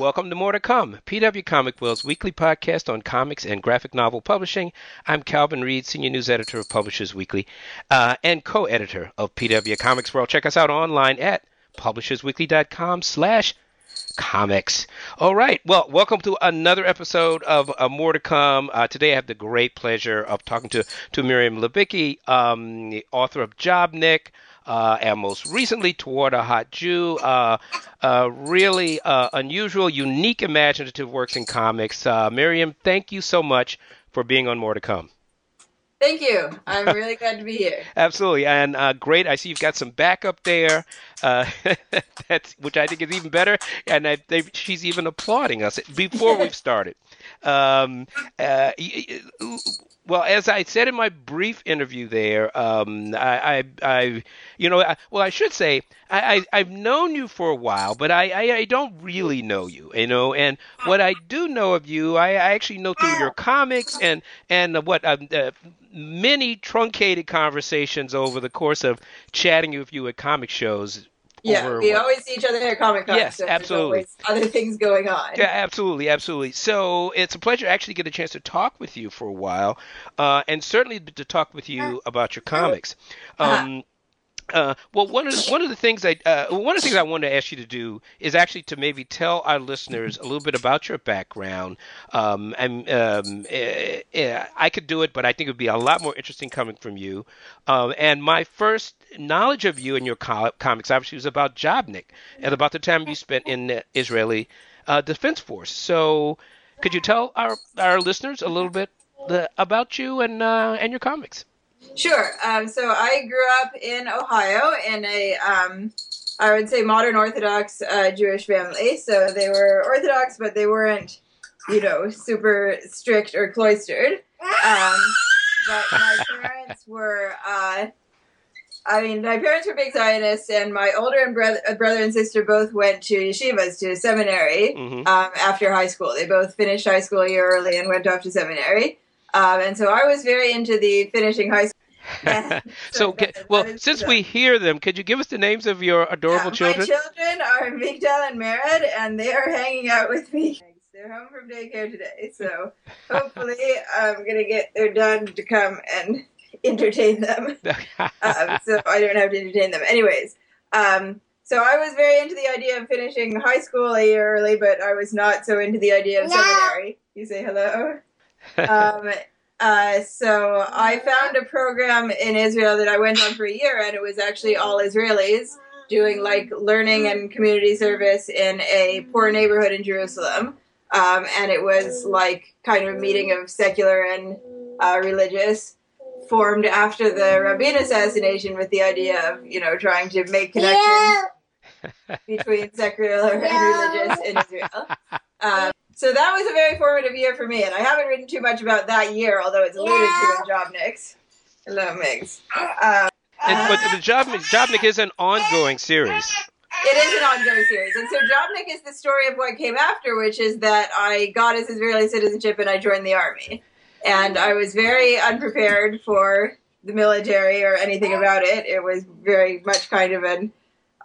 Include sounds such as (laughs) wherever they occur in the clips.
welcome to More to Come, PW Comic World's weekly podcast on comics and graphic novel publishing. I'm Calvin Reed, senior news editor of Publishers Weekly uh, and co-editor of PW Comics World. Check us out online at publishersweekly.com slash comics. All right. Well, welcome to another episode of uh, More to Come. Uh, today I have the great pleasure of talking to, to Miriam Libicki, um, the author of Jobnik, uh, and most recently Toward a Hot Jew. Uh, uh, really uh, unusual, unique, imaginative works in comics. Uh, Miriam, thank you so much for being on More to Come. Thank you. I'm (laughs) really glad to be here. Absolutely, and uh, great. I see you've got some backup there, uh, (laughs) that's which I think is even better. And I, they, she's even applauding us before (laughs) we've started. Um, uh, well, as I said in my brief interview there, um, I, I, I, you know, I, well, I should say I, I, have known you for a while, but I, I, I, don't really know you, you know. And what I do know of you, I, I actually know through your comics and and what uh, uh, many truncated conversations over the course of chatting with you at comic shows yeah, we what? always see each other at Comic Con. Yes, so absolutely. other things going on. Yeah, absolutely, absolutely. So it's a pleasure to actually get a chance to talk with you for a while, uh, and certainly to talk with you about your comics. Uh-huh. Uh, well, one of the, one of the things I uh, one of the things I wanted to ask you to do is actually to maybe tell our listeners a little bit about your background. Um, and um, uh, uh, I could do it, but I think it would be a lot more interesting coming from you. Um, and my first knowledge of you and your co- comics obviously was about Jobnik and about the time you spent in the Israeli uh, Defense Force. So, could you tell our our listeners a little bit the, about you and uh, and your comics? Sure. Um, so I grew up in Ohio in a, um, I would say, modern Orthodox uh, Jewish family. So they were Orthodox, but they weren't, you know, super strict or cloistered. Um, but my (laughs) parents were, uh, I mean, my parents were big Zionists, and my older and brother, uh, brother and sister both went to yeshivas, to seminary mm-hmm. um, after high school. They both finished high school a year early and went off to seminary. Um, and so I was very into the finishing high school (laughs) (laughs) so, (laughs) well, since we hear them, could you give us the names of your adorable yeah, children? My children are Migdal and Mered, and they are hanging out with me. They're home from daycare today, so hopefully I'm gonna get they're done to come and entertain them. um, so I don't have to entertain them, anyways. Um, so I was very into the idea of finishing high school a year early, but I was not so into the idea of no. seminary. You say hello. Um, uh, so I found a program in Israel that I went on for a year, and it was actually all Israelis doing like learning and community service in a poor neighborhood in Jerusalem. Um, and it was like kind of a meeting of secular and uh, religious, formed after the Rabin assassination with the idea of you know trying to make connections yeah. between secular and religious in Israel. (laughs) Um, so that was a very formative year for me, and I haven't written too much about that year, although it's alluded yeah. to in Jobniks. Hello, Migs. Um, and, but the Job Jobnik is an ongoing series. It is an ongoing series, and so Jobnik is the story of what came after, which is that I got his Israeli citizenship and I joined the army, and I was very unprepared for the military or anything about it. It was very much kind of an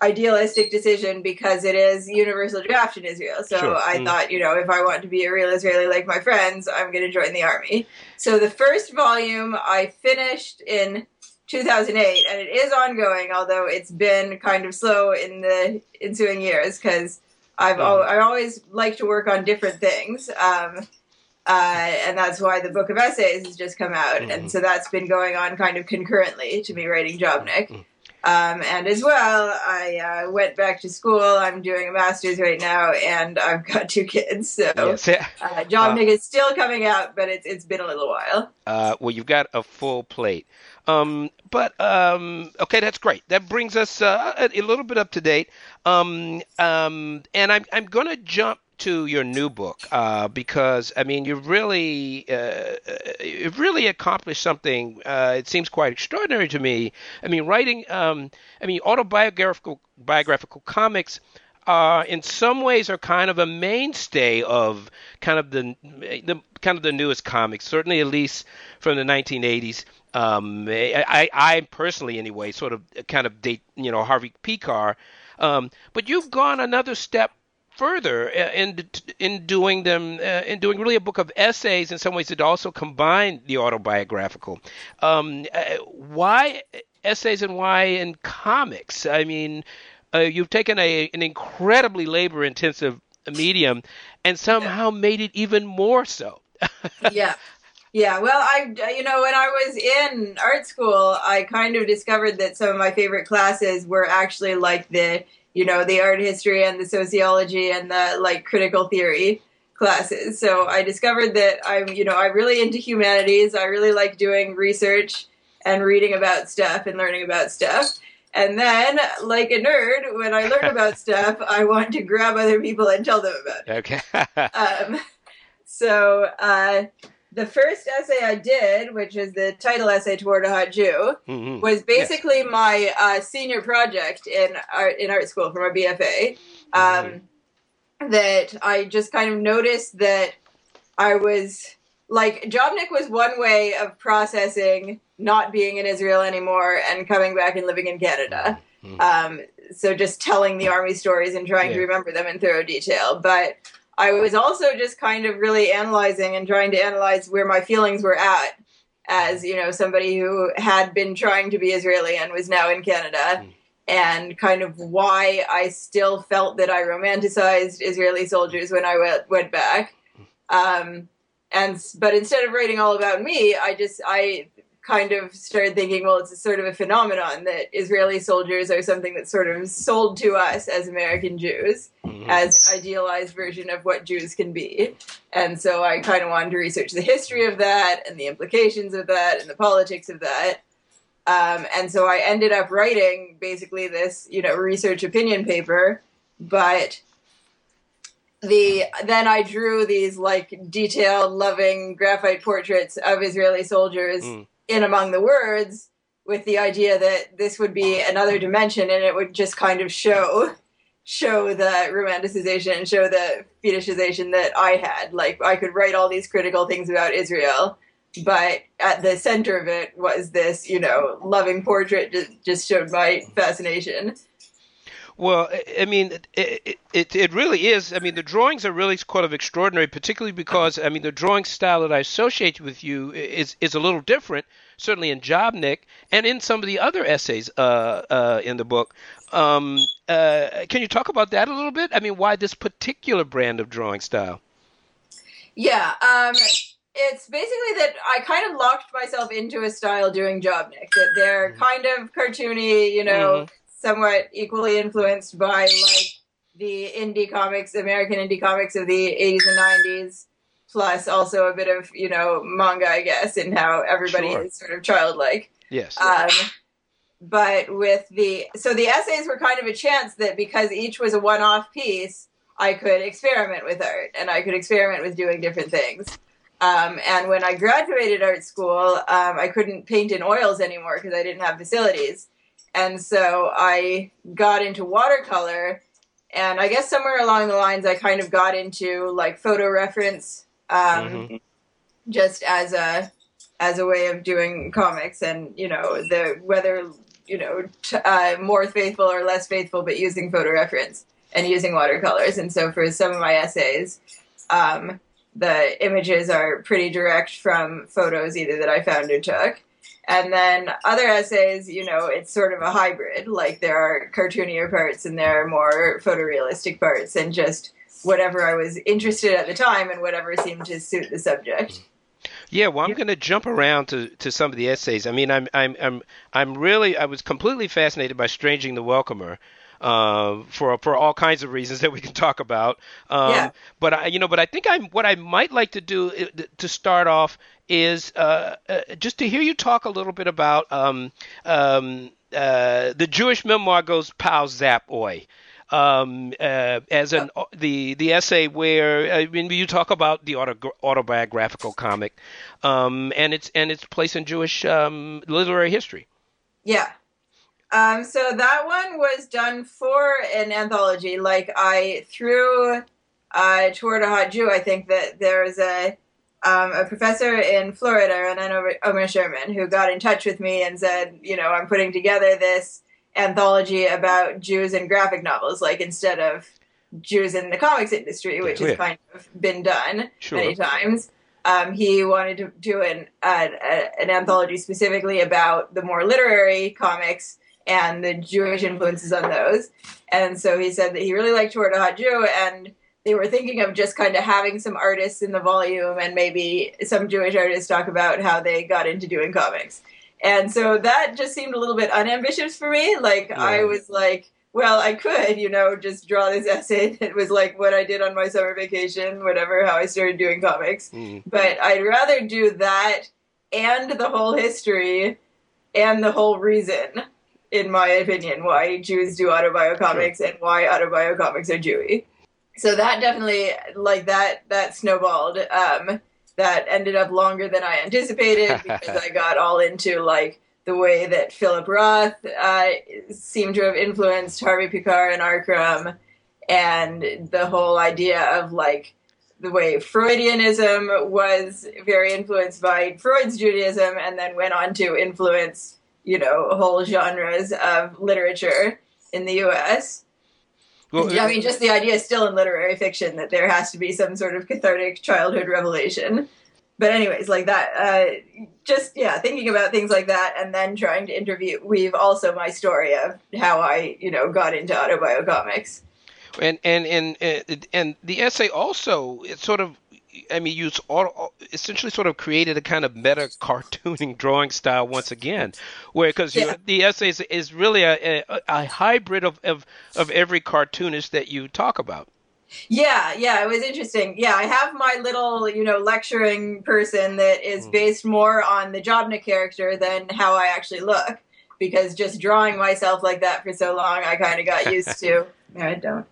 idealistic decision because it is universal draft in Israel. So sure. I mm. thought, you know, if I want to be a real Israeli like my friends, I'm going to join the army. So the first volume I finished in 2008 and it is ongoing, although it's been kind of slow in the ensuing years because I've mm. al- I always like to work on different things. Um, uh, and that's why the book of essays has just come out, mm. and hmm. so that's been going on kind of concurrently to me writing Jobnik. Um, and as well, I uh, went back to school. I'm doing a master's right now, and I've got two kids. So yes. uh, John uh, is still coming out, but it's it's been a little while. Uh, well, you've got a full plate. Um, but um, okay, that's great. That brings us uh, a, a, little bit up to date. Um, um, and I'm I'm going to jump to your new book uh, because I mean you've really uh, you've really accomplished something. Uh, it seems quite extraordinary to me. I mean, writing um, I mean autobiographical biographical comics. Uh, in some ways, are kind of a mainstay of kind of the, the kind of the newest comics. Certainly, at least from the 1980s. Um, I, I personally, anyway, sort of kind of date you know Harvey Pekar. Um, but you've gone another step further uh, in in doing them uh, in doing really a book of essays in some ways that also combine the autobiographical. Um, uh, why essays and why in comics? I mean, uh, you've taken a an incredibly labor intensive medium and somehow made it even more so. (laughs) yeah. Yeah, well, I, you know, when I was in art school, I kind of discovered that some of my favorite classes were actually like the, you know, the art history and the sociology and the like critical theory classes. So I discovered that I'm, you know, I'm really into humanities. I really like doing research and reading about stuff and learning about stuff. And then, like a nerd, when I learn about (laughs) stuff, I want to grab other people and tell them about it. Okay. (laughs) um, so, uh, the first essay I did, which is the title essay toward a hot Jew, mm-hmm. was basically yes. my uh, senior project in art in art school for my BFA. Um, mm-hmm. That I just kind of noticed that I was like Jobnik was one way of processing not being in Israel anymore and coming back and living in Canada. Mm-hmm. Um, so just telling the army stories and trying yeah. to remember them in thorough detail, but I was also just kind of really analyzing and trying to analyze where my feelings were at as, you know, somebody who had been trying to be Israeli and was now in Canada. Mm. And kind of why I still felt that I romanticized Israeli soldiers when I went, went back. Um, and but instead of writing all about me, I just I kind of started thinking, well, it's a sort of a phenomenon that Israeli soldiers are something that's sort of sold to us as American Jews mm-hmm. as idealized version of what Jews can be. And so I kind of wanted to research the history of that and the implications of that and the politics of that. Um, and so I ended up writing basically this, you know, research opinion paper, but the then I drew these like detailed, loving graphite portraits of Israeli soldiers mm in among the words with the idea that this would be another dimension and it would just kind of show show the romanticization and show the fetishization that I had. Like I could write all these critical things about Israel, but at the center of it was this, you know, loving portrait just, just showed my fascination. Well, I mean, it, it, it really is. I mean, the drawings are really kind of extraordinary, particularly because I mean, the drawing style that I associate with you is is a little different, certainly in Jobnik and in some of the other essays uh, uh, in the book. Um, uh, can you talk about that a little bit? I mean, why this particular brand of drawing style? Yeah. Um, it's basically that I kind of locked myself into a style doing Jobnik that they're mm-hmm. kind of cartoony, you know. Mm-hmm somewhat equally influenced by like the indie comics, American indie comics of the 80s and 90s, plus also a bit of, you know, manga, I guess, and how everybody sure. is sort of childlike. Yes. Um, but with the, so the essays were kind of a chance that because each was a one off piece, I could experiment with art and I could experiment with doing different things. Um, and when I graduated art school, um, I couldn't paint in oils anymore because I didn't have facilities. And so I got into watercolor. And I guess somewhere along the lines, I kind of got into like photo reference, um, mm-hmm. just as a as a way of doing comics, and you know the whether you know t- uh, more faithful or less faithful, but using photo reference and using watercolors. And so for some of my essays, um, the images are pretty direct from photos either that I found or took. And then other essays, you know, it's sort of a hybrid. Like there are cartoonier parts and there are more photorealistic parts, and just whatever I was interested at the time and whatever seemed to suit the subject. Yeah, well, I'm going to jump around to, to some of the essays. I mean, I'm I'm I'm I'm really I was completely fascinated by Stranging the Welcomer, uh, for for all kinds of reasons that we can talk about. Um, yeah. But I, you know, but I think I'm what I might like to do uh, to start off is uh, uh, just to hear you talk a little bit about um, um, uh, the Jewish memoir goes Pow Zap Oi. Um, uh, as an the the essay where I mean you talk about the auto, autobiographical comic, um, and its and its place in Jewish um, literary history. Yeah, um, so that one was done for an anthology. Like I through uh, toward a hot Jew, I think that there's a um, a professor in Florida, Ranen Omer Sherman, who got in touch with me and said, you know, I'm putting together this anthology about Jews and graphic novels. Like instead of Jews in the comics industry, which Yeah. has kind of been done Sure. many times. Um, he wanted to do an, an, a- an anthology specifically about the more literary comics and the Jewish influences on those. And so he said that he really liked Toward a Hot Jew, and they were thinking of just kind of having some artists in the volume and maybe some Jewish artists talk about how they got into doing comics. And so that just seemed a little bit unambitious for me. Like, I was like, well, I could, you know, just draw this (laughs) essay that was like what I did on my summer vacation, whatever, how I started doing comics. Mm. But I'd rather do that and the whole history and the whole reason, in my opinion, why Jews do autobiocomics and why autobiocomics are Jewy. So that definitely, like that, that snowballed. Um, that ended up longer than I anticipated because I (laughs) got all into like the way that Philip Roth uh, seemed to have influenced Harvey Pekar and R. Crumb, and the whole idea of like the way Freudianism was very influenced by Freud's Judaism, and then went on to influence you know whole genres of literature in the U.S. Well, I mean, just the idea still in literary fiction that there has to be some sort of cathartic childhood revelation. But anyways, like that, uh, just yeah, thinking about things like that, and then trying to interview weave also my story of how I, you know, got into autobiocomics. and and and and, and the essay also it sort of I mean, you essentially sort of created a kind of meta cartooning (laughs) drawing style once again, where because Yeah. the essay is, is really a, a, a hybrid of, of of every cartoonist that you talk about. Yeah, yeah, it was interesting. Yeah, I have my little, you know, lecturing person that is Mm. based more on the Jobnik character than how I actually look. Because just drawing myself like that for so long, I kind of got used to. (laughs) I don't.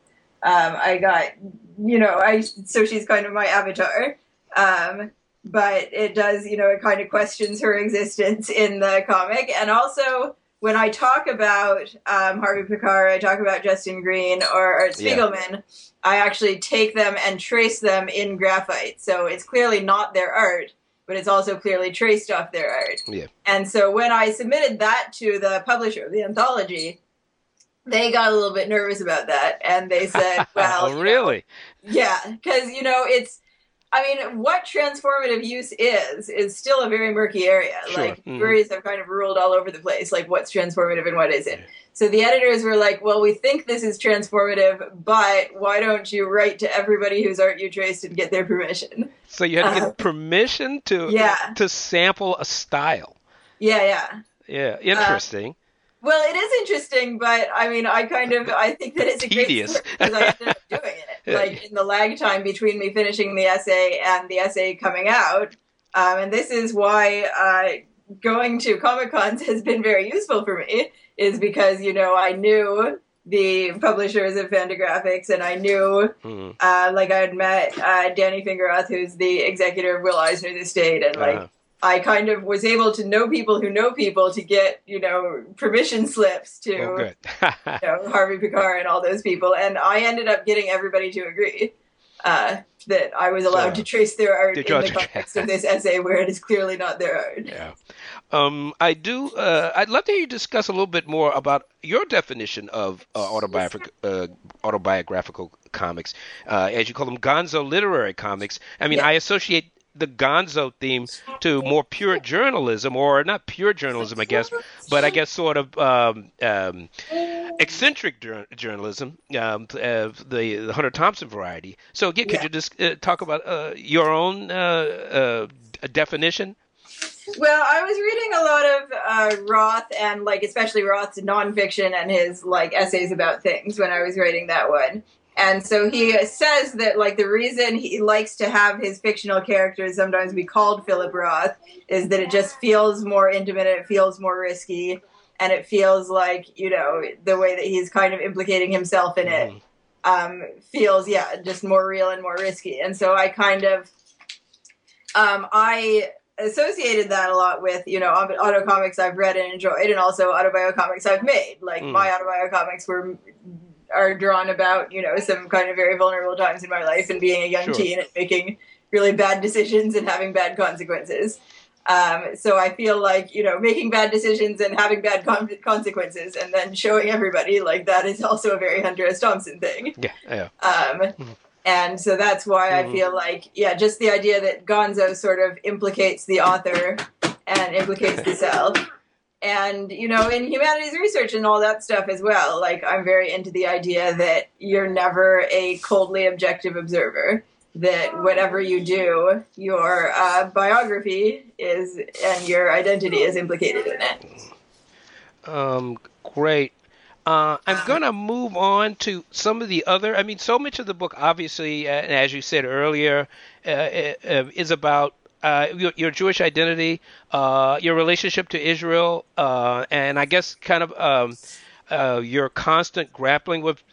Um, I got, you know, I so she's kind of my avatar. Um, but it does, you know, it kind of questions her existence in the comic, and also when I talk about um, Harvey Pekar, I talk about Justin Green or Art Yeah. Spiegelman. I actually take them and trace them in graphite. So it's clearly not their art, but it's also clearly traced off their art. Yeah. And so when I submitted that to the publisher of the anthology, they got a little bit nervous about that. And they said, (laughs) well, oh, really? yeah, because you know it's. I mean, what transformative use is is still a very murky area. Sure. Like Mhm. juries have kind of ruled all over the place, like what's transformative and what isn't. So the editors were like, "Well, we think this is transformative, but why don't you write to everybody whose art you traced and get their permission?" So you had to Uh, get permission to yeah. to sample a style. Yeah, yeah. Yeah, interesting. Well, it is interesting, but I mean, I kind of I think that it's a Tedious. because I ended up (laughs) doing it. Like in the lag time between me finishing the essay and the essay coming out, um, and this is why uh, going to comic cons has been very useful for me. Is because you know I knew the publishers of Fantagraphics, and I knew Mhm. uh, like I had met uh, Danny Fingeroth, who's the executive of Will Eisner's estate, and like Uh, I kind of was able to know people who know people to get, you know, permission slips to oh, good. you know, Harvey Pekar and all those people. And I ended up getting everybody to agree uh, that I was allowed So, to trace their art in the context of this essay where it is clearly not their art. Yeah. Um, I do. Uh, I'd love to hear you discuss a little bit more about your definition of uh, autobiographical, uh, autobiographical comics, uh, as you call them, Gonzo literary comics. I mean, Yeah. I associate the Gonzo theme to more pure journalism, or not pure journalism, I guess, but I guess sort of um, um, eccentric jour- journalism, um, uh, the, the Hunter Thompson variety. So, again, could Yeah. you just uh, talk about uh, your own uh, uh, definition? Well, I was reading a lot of uh, Roth and like especially Roth's nonfiction and his like essays about things when I was writing that one. And so he says that like the reason he likes to have his fictional characters sometimes be called Philip Roth is that it just feels more intimate, it feels more risky, and it feels like you know the way that he's kind of implicating himself in it um, feels yeah just more real and more risky. And so I kind of um, I associated that a lot with you know auto auto comics I've read and enjoyed, and also autobiocomics I've made. Like Mm. my autobiocomics were are drawn about you know some kind of very vulnerable times in my life and being a young Sure. teen and making really bad decisions and having bad consequences. Um, so I feel like you know making bad decisions and having bad con- consequences, and then showing everybody like that is also a very Hunter S. Thompson thing. Yeah, yeah. Um, mm-hmm. And so that's why mm-hmm. I feel like, yeah, just the idea that Gonzo sort of implicates the author and implicates the self. And, you know, in humanities research and all that stuff as well, like, I'm very into the idea that you're never a coldly objective observer. That whatever you do, your uh, biography is and your identity is implicated in it. Um, great. Uh, I'm going to move on to some of the other. I mean, so much of the book, obviously, uh, as you said earlier, uh, uh, uh is about uh, your, your, Jewish identity, your relationship to Israel, and I guess kind of um, your constant grappling with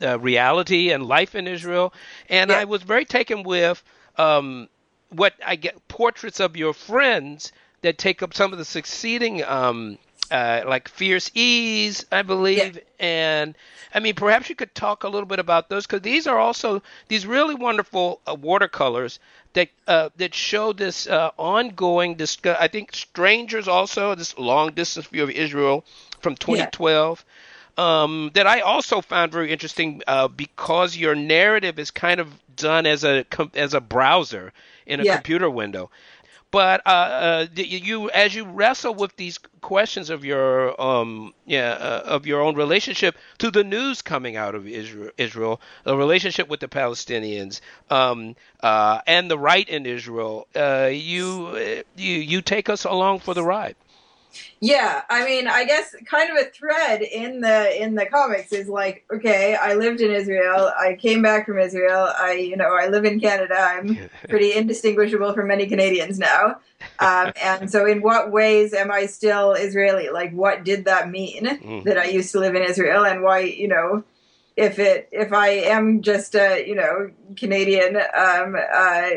reality and life in Israel. And yeah. I was very taken with um, what I get portraits of your friends that take up some of the succeeding. Um, uh, like Fierce Ease, I believe, yeah. and I mean perhaps you could talk a little bit about those because these are also these really wonderful uh, watercolors that uh, that show this uh, ongoing. This I think Strangers also this long distance view of Israel from 2012. Yeah. Um, that I also found very interesting uh, because your narrative is kind of done as a as a browser in a yeah. computer window. But uh, uh, you, as you wrestle with these questions of your, um, yeah, uh, of your own relationship to the news coming out of Israel, the relationship with the Palestinians, um, uh, and the right in Israel, uh, you, you, you take us along for the ride. Yeah, I mean, I guess kind of a thread in the in the comics is like, okay, I lived in Israel, I came back from Israel, I you know I live in Canada, I'm (laughs) pretty indistinguishable from many Canadians now, um, and so in what ways am I still Israeli? Like, what did that mean mm. that I used to live in Israel, and why you know? If it if I am just a you know Canadian um, uh,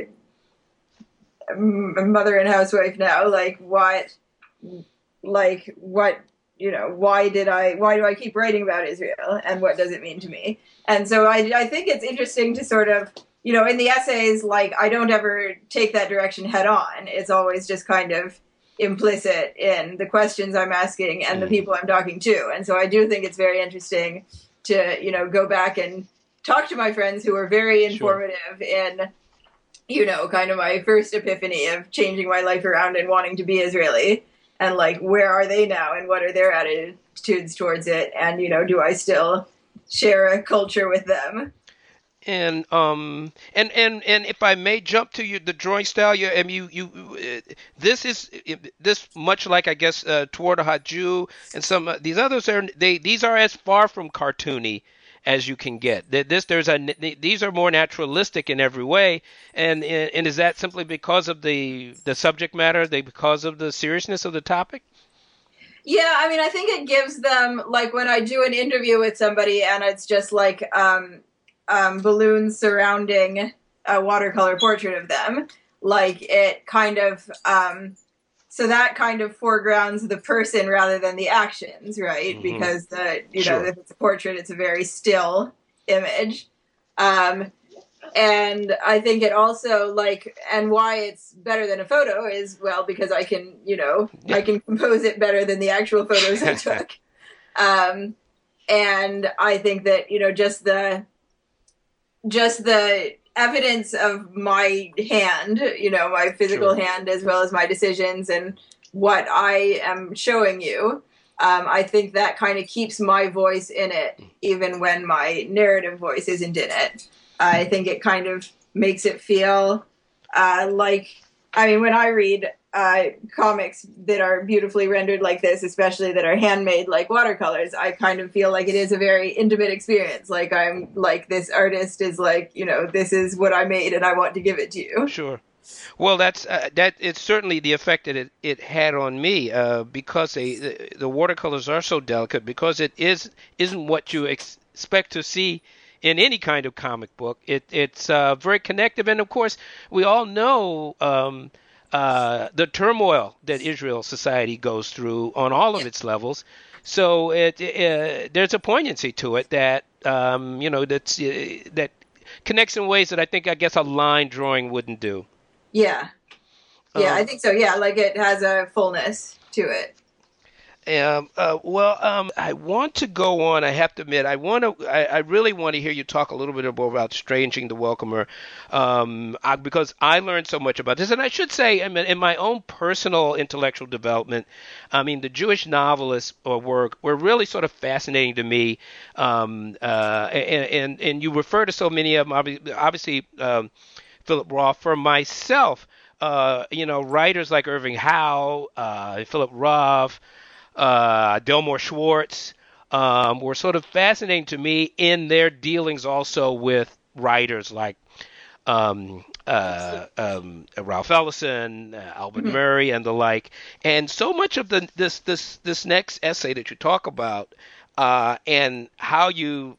mother and housewife now, like what like what you know why did i why do i keep writing about israel and what does it mean to me and so i, I think it's interesting to sort of you know in the essays like i don't ever take that direction head on it's always just kind of implicit in the questions i'm asking and the mm. people i'm talking to and so i do think it's very interesting to you know go back and talk to my friends who are very informative sure. in you know kind of my first epiphany of changing my life around and wanting to be israeli and like where are they now and what are their attitudes towards it? And you know do i still share a culture with them? And um and and and if I may jump to you the drawing style you and you you uh, this is this much like I guess uh, toward a hot Jew and some uh, these others are they these are as far from cartoony as you can get. This there's a these are more naturalistic in every way, and and is that simply because of the the subject matter, they because of the seriousness of the topic? Yeah, I mean, I think it gives them like when I do an interview with somebody and it's just like um, um, balloons surrounding a watercolor portrait of them. Like it kind of um, so that kind of foregrounds the person rather than the actions, right? Mm-hmm. Because the you know if it's a portrait, it's a very still image. Um, and I think it also like and why it's better than a photo is well because I can you know yeah. I can compose it better than the actual photos I (laughs) took. Um, and I think that you know just the just the evidence of my hand, you know, my physical sure. hand as well as my decisions and what I am showing you. Um, I think that kind of keeps my voice in it, even when my narrative voice isn't in it. I think it kind of makes it feel uh, like, I mean, when I read uh, comics that are beautifully rendered like this, especially that are handmade like watercolors, I kind of feel like it is a very intimate experience. Like I'm like this artist is like you know this is what I made and I want to give it to you. Sure. Well, that's uh, that. It's certainly the effect that it, it had on me uh, because they, the, the watercolors are so delicate because it is isn't what you ex- expect to see in any kind of comic book. It it's uh, very connective, and of course we all know. Um, uh, the turmoil that Israel society goes through on all of its levels. So it, uh, there's a poignancy to it that um, you know that's uh, that connects in ways that I think I guess a line drawing wouldn't do. Yeah. Yeah, um, I think so. Yeah, like it has a fullness to it. Um, uh, well, um, I want to go on. I have to admit, I want to. I, I really want to hear you talk a little bit more about Stranging the Welcomer, um, I, because I learned so much about this. And I should say, I mean, in my own personal intellectual development, I mean, the Jewish novelists or work were really sort of fascinating to me. Um, uh, and, and and you refer to so many of them. Obviously, um, Philip Roth. For myself, uh, you know, writers like Irving Howe, uh, Philip Roth uh, Delmore Schwartz um, were sort of fascinating to me in their dealings also with writers like um, uh, um, Ralph Ellison, uh, Albert mm-hmm. Murray, and the like. And so much of the this this this next essay that you talk about uh, and how you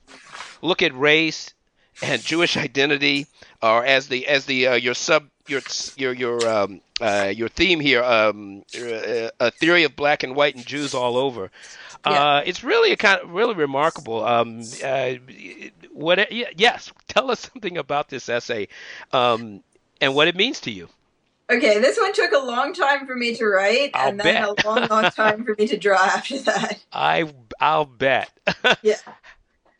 look at race and Jewish identity, or as the as the uh, your sub your your your um, uh, your theme here, um, uh, a theory of black and white and Jews all over. Yeah. Uh, it's really a kind of really remarkable. Um, uh, what? Yes, tell us something about this essay um, and what it means to you. Okay, this one took a long time for me to write, I'll and then bet. a long, long (laughs) time for me to draw after that. I I'll bet. yeah.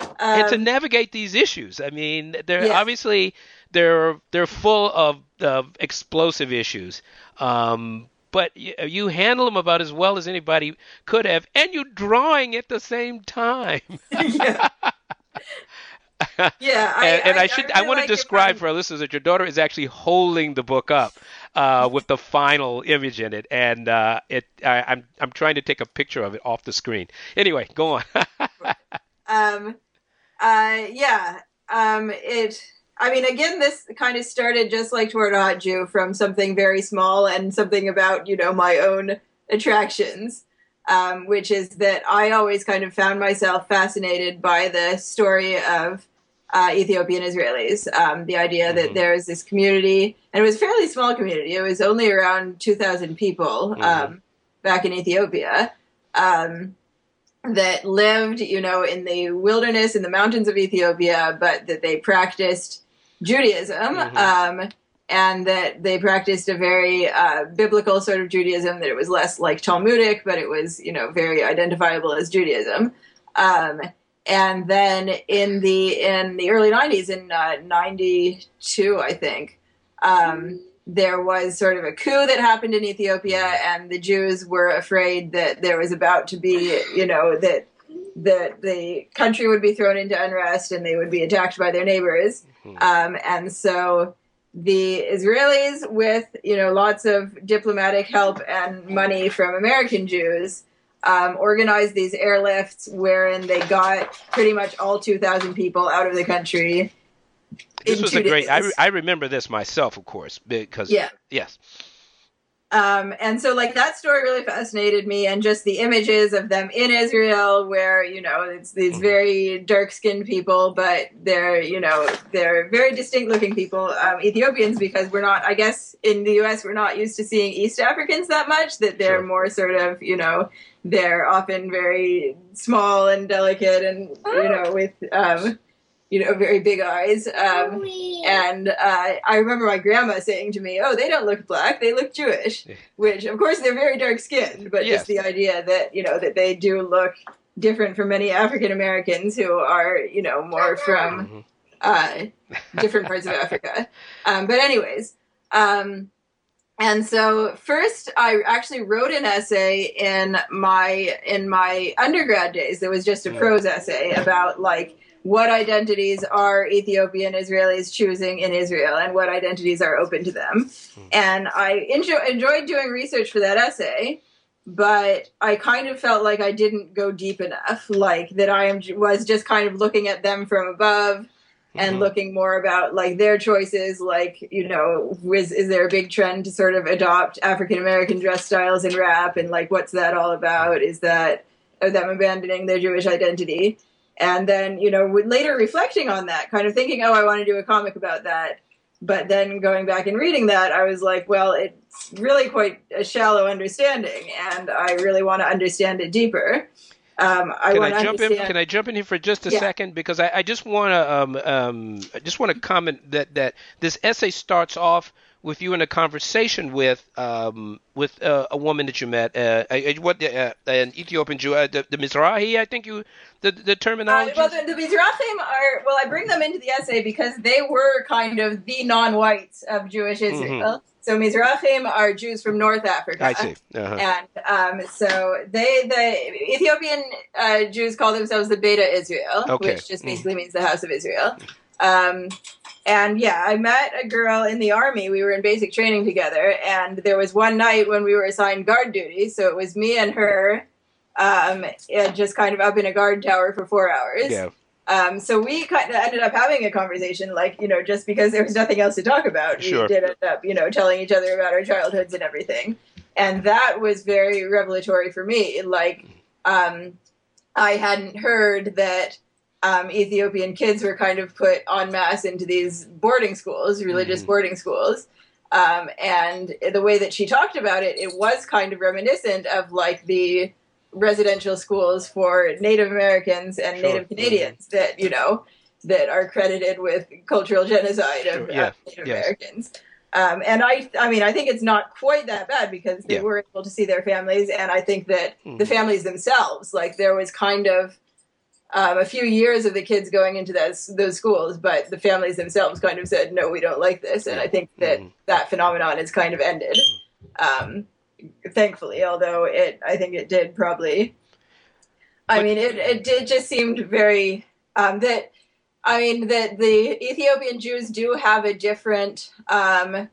Um, (laughs) and to um, navigate these issues, I mean, they're yeah. obviously they're they're full of, of explosive issues. Um, but you, you, handle them about as well as anybody could have, and you're drawing at the same time. yeah. (laughs) yeah, I, and, and I, I should I, really want to describe for our listeners that your daughter is actually holding the book up uh, with the final image in it, and uh, it I, am I'm, I'm trying to take a picture of it off the screen. Anyway, go on. (laughs) um, uh, yeah, um, it I mean, again, this kind of started just like Toward a Hot Jew from something very small and something about, you know, my own attractions, um, which is that I always kind of found myself fascinated by the story of uh, Ethiopian Israelis. Um, the idea that mm-hmm. there is this community, and it was a fairly small community, it was only around 2,000 people mm-hmm. um, back in Ethiopia. Um, that lived, you know, in the wilderness in the mountains of Ethiopia, but that they practiced Judaism, mm-hmm. um, and that they practiced a very uh, biblical sort of Judaism. That it was less like Talmudic, but it was you know very identifiable as Judaism. Um, and then in the in the early '90s, in '92, uh, I think. Um, there was sort of a coup that happened in Ethiopia, and the Jews were afraid that there was about to be, you know, that that the country would be thrown into unrest and they would be attacked by their neighbors. Mm-hmm. Um, and so the Israelis, with you know lots of diplomatic help and money from American Jews, um, organized these airlifts wherein they got pretty much all 2,000 people out of the country. This was a great. I, I remember this myself, of course, because yeah, yes. Um, and so, like, that story really fascinated me, and just the images of them in Israel, where, you know, it's these mm-hmm. very dark skinned people, but they're, you know, they're very distinct looking people, um, Ethiopians, because we're not, I guess, in the US, we're not used to seeing East Africans that much, that they're sure. more sort of, you know, they're often very small and delicate and, you know, with, um, you know, very big eyes. Um, and uh, I remember my grandma saying to me, "Oh, they don't look black; they look Jewish." Which, of course, they're very dark skinned, but yes. just the idea that you know that they do look different from many African Americans who are, you know, more from mm-hmm. uh, different parts of (laughs) Africa. Um, but anyways. Um, and so first I actually wrote an essay in my in my undergrad days. There was just a mm. prose essay about like what identities are Ethiopian Israelis choosing in Israel and what identities are open to them. Mm. And I enjoy, enjoyed doing research for that essay, but I kind of felt like I didn't go deep enough, like that I am, was just kind of looking at them from above and mm-hmm. looking more about like their choices like you know is, is there a big trend to sort of adopt african american dress styles in rap and like what's that all about is that are them abandoning their jewish identity and then, you know, later reflecting on that, kind of thinking, oh, I want to do a comic about that. But then going back and reading that, I was like, well, it's really quite a shallow understanding, and I really want to understand it deeper. Um, I can I jump understand... in? Can I jump in here for just a yeah. second because I, I just want to um, um, I just want to comment that that this essay starts off with you in a conversation with um, with uh, a woman that you met, uh, what uh, an Ethiopian Jew, uh, the, the Mizrahi, I think you the the terminology. well, the, the Mizrahim are well, I bring them into the essay because they were kind of the non-whites of Jewish Israel. Mm-hmm. So Mizrahim are Jews from North Africa. I see. Uh-huh. And um, so they, the Ethiopian uh, Jews call themselves the Beta Israel, okay. which just basically mm. means the House of Israel. Um, and yeah, I met a girl in the army. We were in basic training together, and there was one night when we were assigned guard duty. So it was me and her, um, just kind of up in a guard tower for four hours. Yeah. Um, so we kind of ended up having a conversation, like, you know, just because there was nothing else to talk about. Sure. We did end up, you know, telling each other about our childhoods and everything. And that was very revelatory for me. Like, um, I hadn't heard that um, Ethiopian kids were kind of put en masse into these boarding schools, religious mm-hmm. boarding schools. Um, and the way that she talked about it, it was kind of reminiscent of like the residential schools for Native Americans and sure. Native Canadians mm-hmm. that you know that are credited with cultural genocide of, sure. yeah. of Native yes. Americans. Um, and I, I mean, I think it's not quite that bad because they yeah. were able to see their families, and I think that mm-hmm. the families themselves, like there was kind of um, a few years of the kids going into those those schools, but the families themselves kind of said, "No, we don't like this," and I think that mm-hmm. that phenomenon has kind of ended. Um, thankfully, although it, I think it did probably. I mean, it it did just seemed very um, that. I mean that the Ethiopian Jews do have a different um,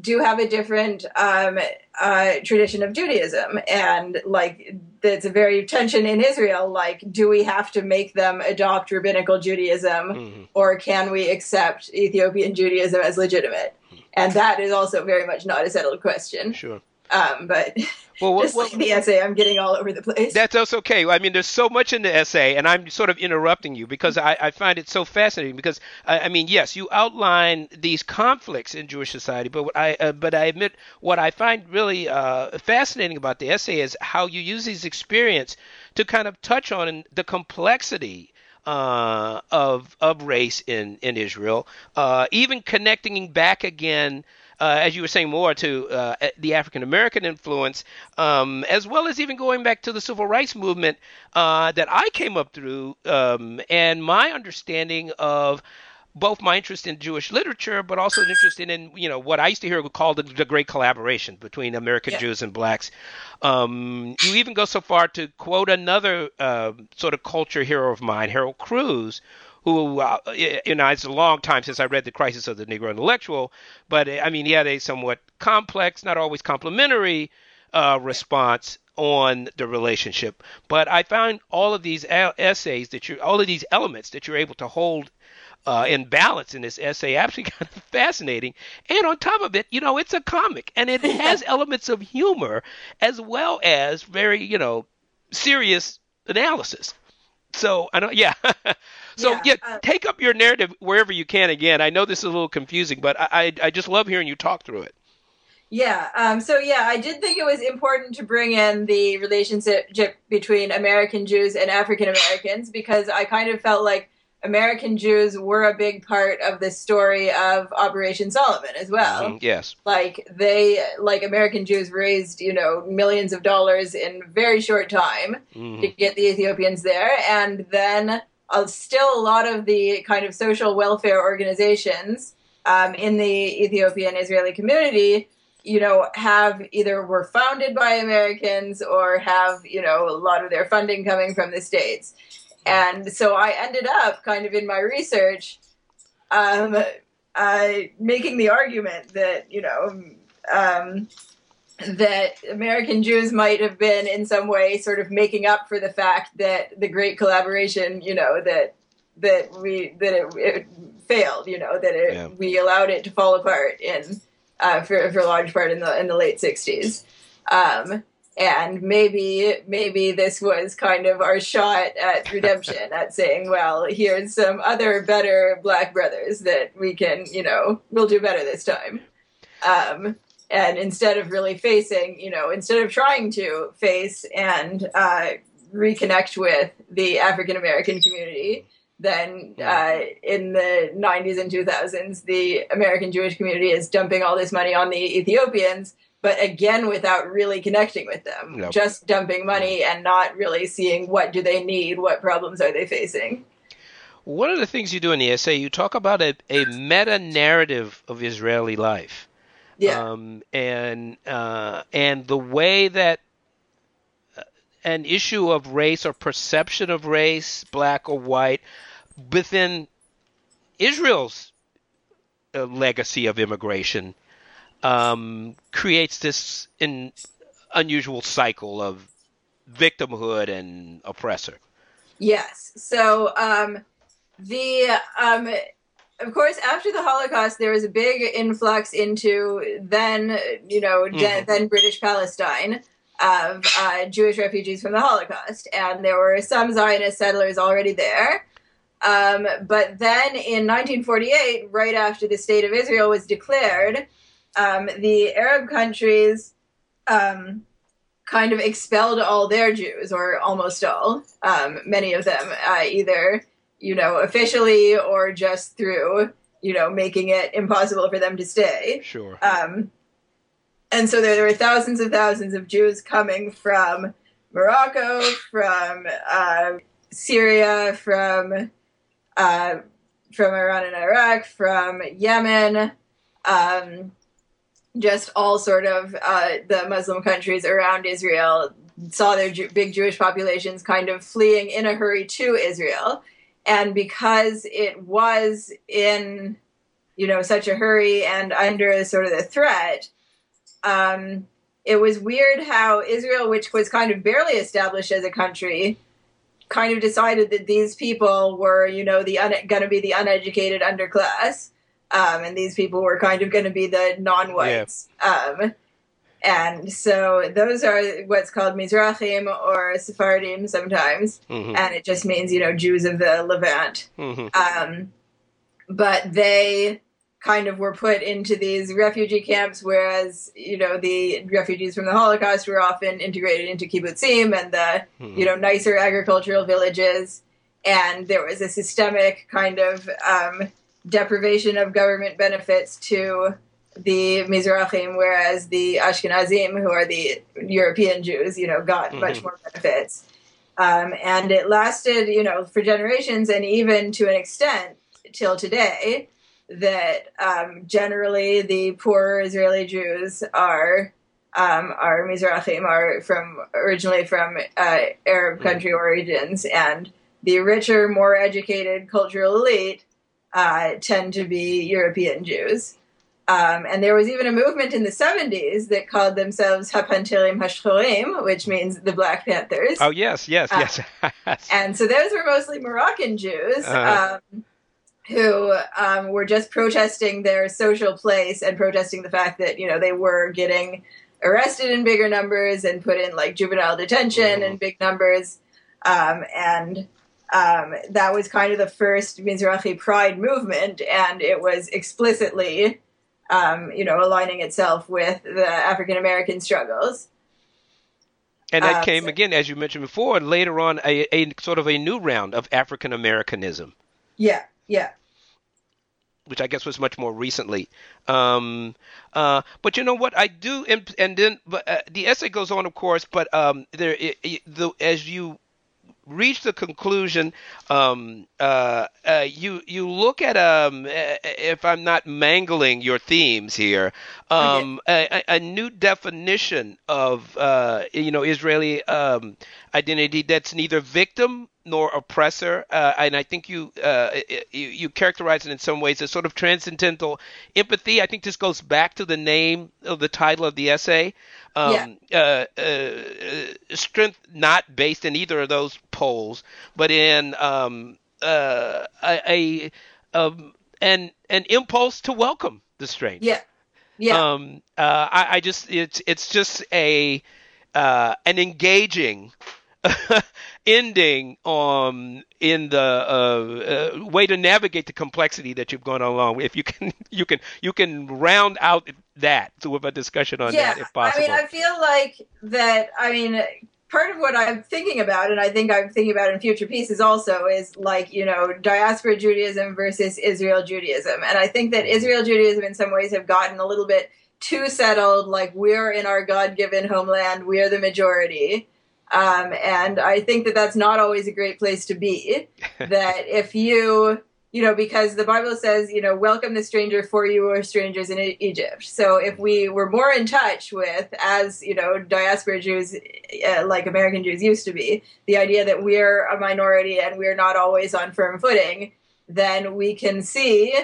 do have a different um, uh, tradition of Judaism, and like it's a very tension in Israel. Like, do we have to make them adopt rabbinical Judaism, mm-hmm. or can we accept Ethiopian Judaism as legitimate? And that is also very much not a settled question. Sure. Um, but well, what, just like the essay, I'm getting all over the place. That's also okay. I mean, there's so much in the essay, and I'm sort of interrupting you because I, I find it so fascinating. Because I, I, mean, yes, you outline these conflicts in Jewish society, but what I uh, but I admit what I find really uh, fascinating about the essay is how you use these experience to kind of touch on the complexity uh, of of race in in Israel, uh, even connecting back again uh, as you were saying, more to uh, the African American influence, um, as well as even going back to the civil rights movement uh, that I came up through, um, and my understanding of both my interest in Jewish literature, but also an interest in, you know, what I used to hear called the, the great collaboration between American yeah. Jews and blacks. Um, you even go so far to quote another uh, sort of culture hero of mine, Harold Cruse, who, uh, you know, it's a long time since I read The Crisis of the Negro Intellectual, but I mean, he had a somewhat complex, not always complimentary uh, response on the relationship. But I found all of these essays that you, all of these elements that you're able to hold uh, in balance in this essay absolutely (laughs) kind of fascinating. And on top of it, you know, it's a comic and it has elements of humor as well as very, you know, serious analysis. So I don't, yeah. (laughs) So yeah, yeah uh, take up your narrative wherever you can. Again, I know this is a little confusing, but I I, I just love hearing you talk through it. Yeah. Um, so yeah, I did think it was important to bring in the relationship between American Jews and African Americans because I kind of felt like American Jews were a big part of the story of Operation Solomon as well. Mm-hmm, yes. Like they like American Jews raised, you know, millions of dollars in very short time mm-hmm. to get the Ethiopians there and then uh, still a lot of the kind of social welfare organizations um, in the Ethiopian Israeli community, you know, have either were founded by Americans or have, you know, a lot of their funding coming from the States. And so I ended up kind of in my research um, uh, making the argument that, you know, um, that American Jews might have been in some way sort of making up for the fact that the great collaboration, you know, that that we that it, it failed, you know, that it, yeah. we allowed it to fall apart in uh, for for a large part in the in the late '60s. Um, and maybe maybe this was kind of our shot at redemption at saying well here's some other better black brothers that we can you know we'll do better this time. Um, and instead of really facing, you know, instead of trying to face and uh, reconnect with the African American community, then uh, in the 90s and 2000s, the American Jewish community is dumping all this money on the Ethiopians, but again without really connecting with them, Nope. just dumping money and not really seeing what do they need, what problems are they facing. One of the things you do in the essay, you talk about a, a meta narrative of Israeli life. Yeah, um, and uh, and the way that uh, an issue of race or perception of race, black or white, within Israel's uh, legacy of immigration, um, creates this in, unusual cycle of victimhood and oppressor. yes. So um, the um, of course, after the Holocaust, there was a big influx into then, you know, de- Mhm. then British Palestine of uh, Jewish refugees from the Holocaust, and there were some Zionist settlers already there. Um, but then in 1948, right after the State of Israel was declared, um, the Arab countries um, kind of expelled all their Jews, or almost all, um, many of them, uh, either you know, officially or just through, you know, making it impossible for them to stay. Sure. Um, and so there, there were thousands and thousands of Jews coming from Morocco, from uh, Syria, from uh, from Iran and Iraq, from Yemen, um, just all sort of uh, the Muslim countries around Israel saw their big Jewish populations kind of fleeing in a hurry to Israel. And because it was in you know such a hurry and under sort of the threat um, it was weird how israel which was kind of barely established as a country kind of decided that these people were you know the un- going to be the uneducated underclass um, and these people were kind of going to be the non-whites. Um, and so those are what's called Mizrahim or Sephardim sometimes. Hmm and it just means you know Jews of the Levant. hmm Um, but they kind of were put into these refugee camps, whereas you know the refugees from the Holocaust were often integrated into kibbutzim and the hmm you know nicer agricultural villages, and there was a systemic kind of um, deprivation of government benefits to the Mizrahim, whereas the Ashkenazim, who are the European Jews, you know, got much Mhm. more benefits. Um, and it lasted, you know, for generations and even to an extent till today that um, generally the poorer Israeli Jews are um, are Mizrahim, are from originally from uh, Arab country origins, and the richer, more educated cultural elite uh, tend to be European Jews. Um, and there was even a movement in the 70s that called themselves Hapantelim Hashchorim, which means the Black Panthers. Oh yes, yes, Uh, yes. (laughs) And so those were mostly Moroccan Jews Uh-huh. um, who um, were just protesting their social place and protesting the fact that, you know, they were getting arrested in bigger numbers and put in like juvenile detention Mhm. in big numbers. Um, and um, that was kind of the first Mizrahi pride movement, and it was explicitly, um, you know, aligning itself with the African American struggles. And that Uh, came so- again, as you mentioned before, later on, a, a sort of a new round of African Americanism, Yeah, yeah. which I guess was much more recently. Um, uh, but you know what I do, and, and then but uh, the essay goes on, of course. But um, there, it, it, the, as you reach the conclusion, um, uh, uh, you you look at um, uh, if I'm not mangling your themes here, um, a, a- a new definition of uh, you know Israeli um, identity that's neither victim nor oppressor, uh, and I think you, uh, you you characterize it in some ways as sort of transcendental empathy. I think this goes back to the name of the title of the essay. Um, uh, uh, strength not based in either of those poles, but in um, uh, a, a um, an an impulse to welcome the strange. Yeah. Yeah. Um, uh, I, I just it's it's just a uh, an engaging (laughs) ending um in the uh, uh, way to navigate the complexity that you've gone along. If you can (laughs) you can you can round out that to have a discussion on yeah. that if possible. I mean, I feel like that. I mean, part of what I'm thinking about, and I think I'm thinking about in future pieces also, is like, you know, diaspora Judaism versus Israel Judaism. And I think that Israel Judaism in some ways have gotten a little bit too settled, like we're in our God given homeland, we're the majority. Um, and I think that that's not always a great place to be. (laughs) that if you you know, because the Bible says, you know, welcome the stranger for you are strangers in Egypt. So if we were more in touch with, as, you know, diaspora Jews, uh, like American Jews used to be, the idea that we're a minority and we're not always on firm footing, then we can see,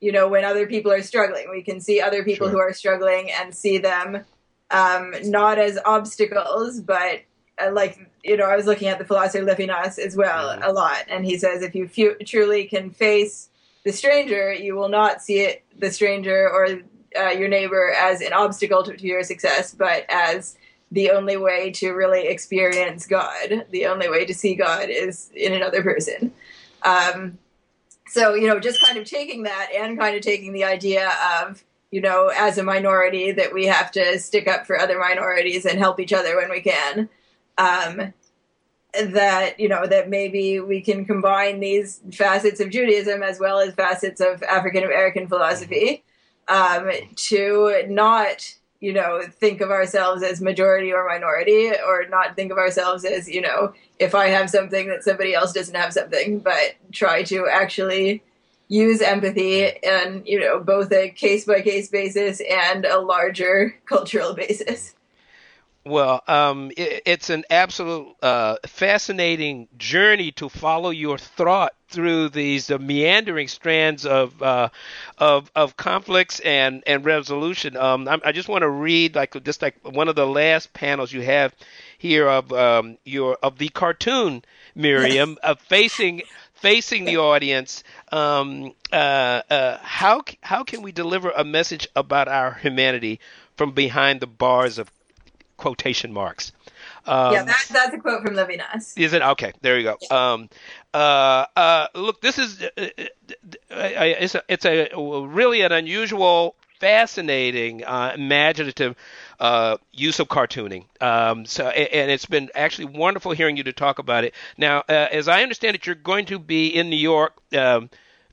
you know, when other people are struggling. We can see other people sure. who are struggling and see them um, not as obstacles, but like you know, I was looking at the philosopher Levinas as well mm-hmm. a lot, and he says if you truly can face the stranger, you will not see it, the stranger or uh, your neighbor as an obstacle to, to, your success, but as the only way to really experience God. The only way to see God is in another person. Um, so you know, just kind of taking that and kind of taking the idea of you know, as a minority, that we have to stick up for other minorities and help each other when we can um, that you know that maybe we can combine these facets of Judaism as well as facets of African American philosophy um, to not you know think of ourselves as majority or minority or not think of ourselves as you know if I have something that somebody else doesn't have something, but try to actually use empathy and you know both a case by case basis and a larger cultural basis. Well, um, it, it's an absolute uh, fascinating journey to follow your thought through these uh, meandering strands of, uh, of of conflicts and and resolution. Um, I, I just want to read like just like one of the last panels you have here of um, your of the cartoon Miriam of facing facing the audience. Um, uh, uh, how how can we deliver a message about our humanity from behind the bars of quotation marks. Um, yeah, that, that's a quote from Levinas. Is it okay? There you go. Yeah. Um, uh, uh, look, this is uh, uh, uh it's a, it's a really an unusual, fascinating, uh, imaginative use of cartooning. Um, so, and it's been actually wonderful hearing you to talk about it. Now, as I understand it, you're going to be in New York.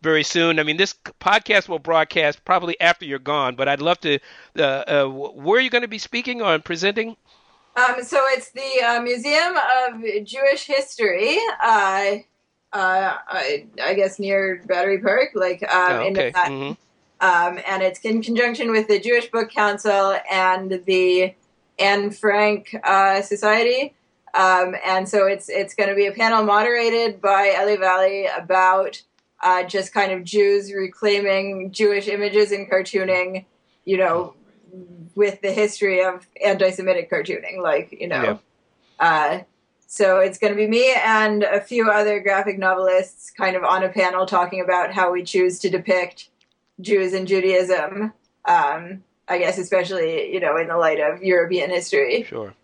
Very soon. I mean, this podcast will broadcast probably after you're gone, but I'd love to. Uh, uh, where are you going to be speaking or presenting? Um, so it's the uh, Museum of Jewish History. Uh, uh, I, I, guess near Battery Park, like um, oh, okay. in mm-hmm. um, and it's in conjunction with the Jewish Book Council and the Anne Frank uh, Society. Um, and so it's it's going to be a panel moderated by Eli Valley about uh, just kind of Jews reclaiming Jewish images in cartooning, you know, with the history of anti-Semitic cartooning, like you know. Yeah. Uh, so it's going to be me and a few other graphic novelists, kind of on a panel talking about how we choose to depict Jews and Judaism. Um, I guess especially you know in the light of European history. Sure.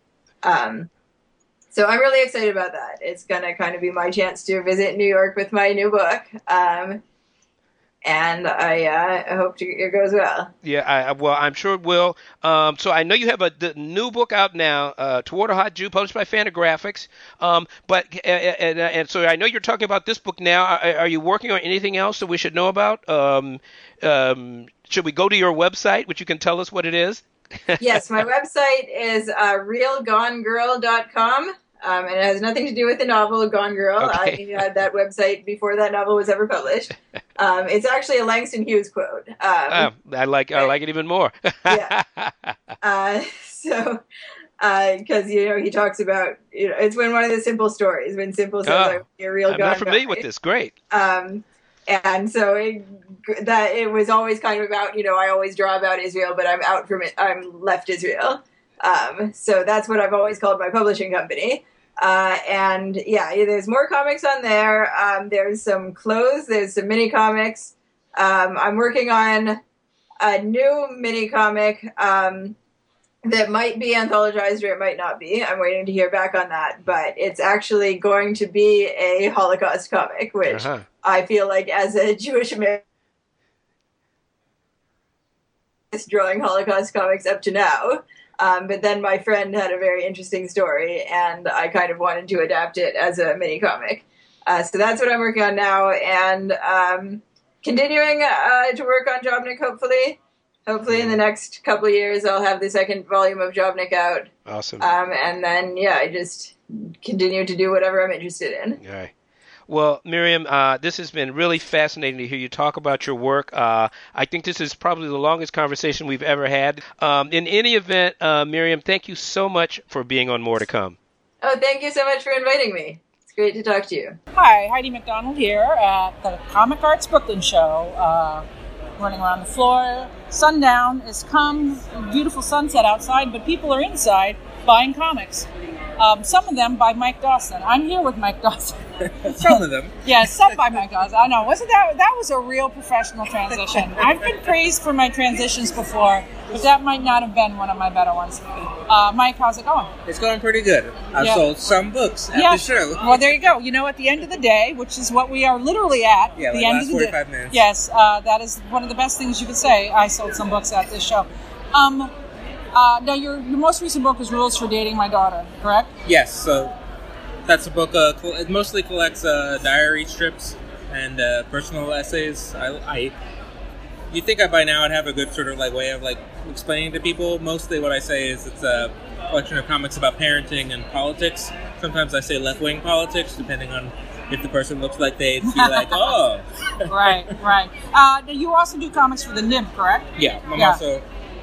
Um, so I'm really excited about that. It's going to kind of be my chance to visit New York with my new book. Um, and I, uh, I hope to, it goes well. Yeah, I, well, I'm sure it will. Um, so I know you have a new book out now, uh, Toward a Hot Jew, published by Fantagraphics. Um, but and, and, so I know you're talking about this book now. Are, are, you working on anything else that we should know about? Um, um, should we go to your website, which you can tell us what it is? Yes, my website is uh, realgonegirl.com. Um, and it has nothing to do with the novel Gone Girl. Okay. I had that website before that novel was ever published. (laughs) Um, it's actually a Langston Hughes quote. Um, oh, I like I like it even more. (laughs) yeah. Uh, so, because uh, you know he talks about you know it's when one of the simple stories when simple says oh, "You're real." I'm not familiar with this. Great. Um, and so it, that it was always kind of about you know I always draw about Israel, but I'm out from it. I'm left Israel. Um, so that's what I've always called my publishing company. Uh, and yeah, there's more comics on there. Um, there's some clothes. There's some mini comics. Um, I'm working on a new mini comic um, that might be anthologized or it might not be. I'm waiting to hear back on that. But it's actually going to be a Holocaust comic, which uh-huh. I feel like as a Jewish American is drawing Holocaust comics up to now Um, but then my friend had a very interesting story, and I kind of wanted to adapt it as a mini comic. Uh, so that's what I'm working on now, and um, continuing uh, to work on Jobnik. Hopefully, hopefully in the next couple of years, I'll have the second volume of Jobnik out. Awesome. Um, and then yeah, I just continue to do whatever I'm interested in. Okay. Well, Miriam, uh, this has been really fascinating to hear you talk about your work. Uh, I think this is probably the longest conversation we've ever had. Um, in any event, uh, Miriam, thank you so much for being on More to Come. Oh, thank you so much for inviting me. It's great to talk to you. Hi, Heidi MacDonald here at the Comic Arts Brooklyn show. Uh, running around the floor. Sundown has come, beautiful sunset outside, but people are inside buying comics. Um, some of them by Mike Dawson. I'm here with Mike Dawson. (laughs) some of them. (laughs) Yeah, some by Mike Dawson. I know. Wasn't that that was a real professional transition? (laughs) I've been praised for my transitions before, but that might not have been one of my better ones. Uh, Mike, how's it going? It's going pretty good. I've sold some books at the show. Well, there you go. You know, at the end of the day, which is what we are literally at, Yeah, the like end last of the day. 45 minutes. Yes, uh, that is one of the best things you could say. I sold some books at this show. Um, uh, now, your, your most recent book is Rules for Dating My Daughter, correct? Yes, so that's a book. Uh, it mostly collects uh, diary strips and uh, personal essays. I, I, you think I by now I'd have a good sort of like way of like explaining to people. Mostly, what I say is it's a collection of comics about parenting and politics. Sometimes I say left wing politics, depending on if the person looks like they'd be like, (laughs) oh, right, right. Uh, you also do comics for the Nib, correct? Yeah, I'm Yeah. also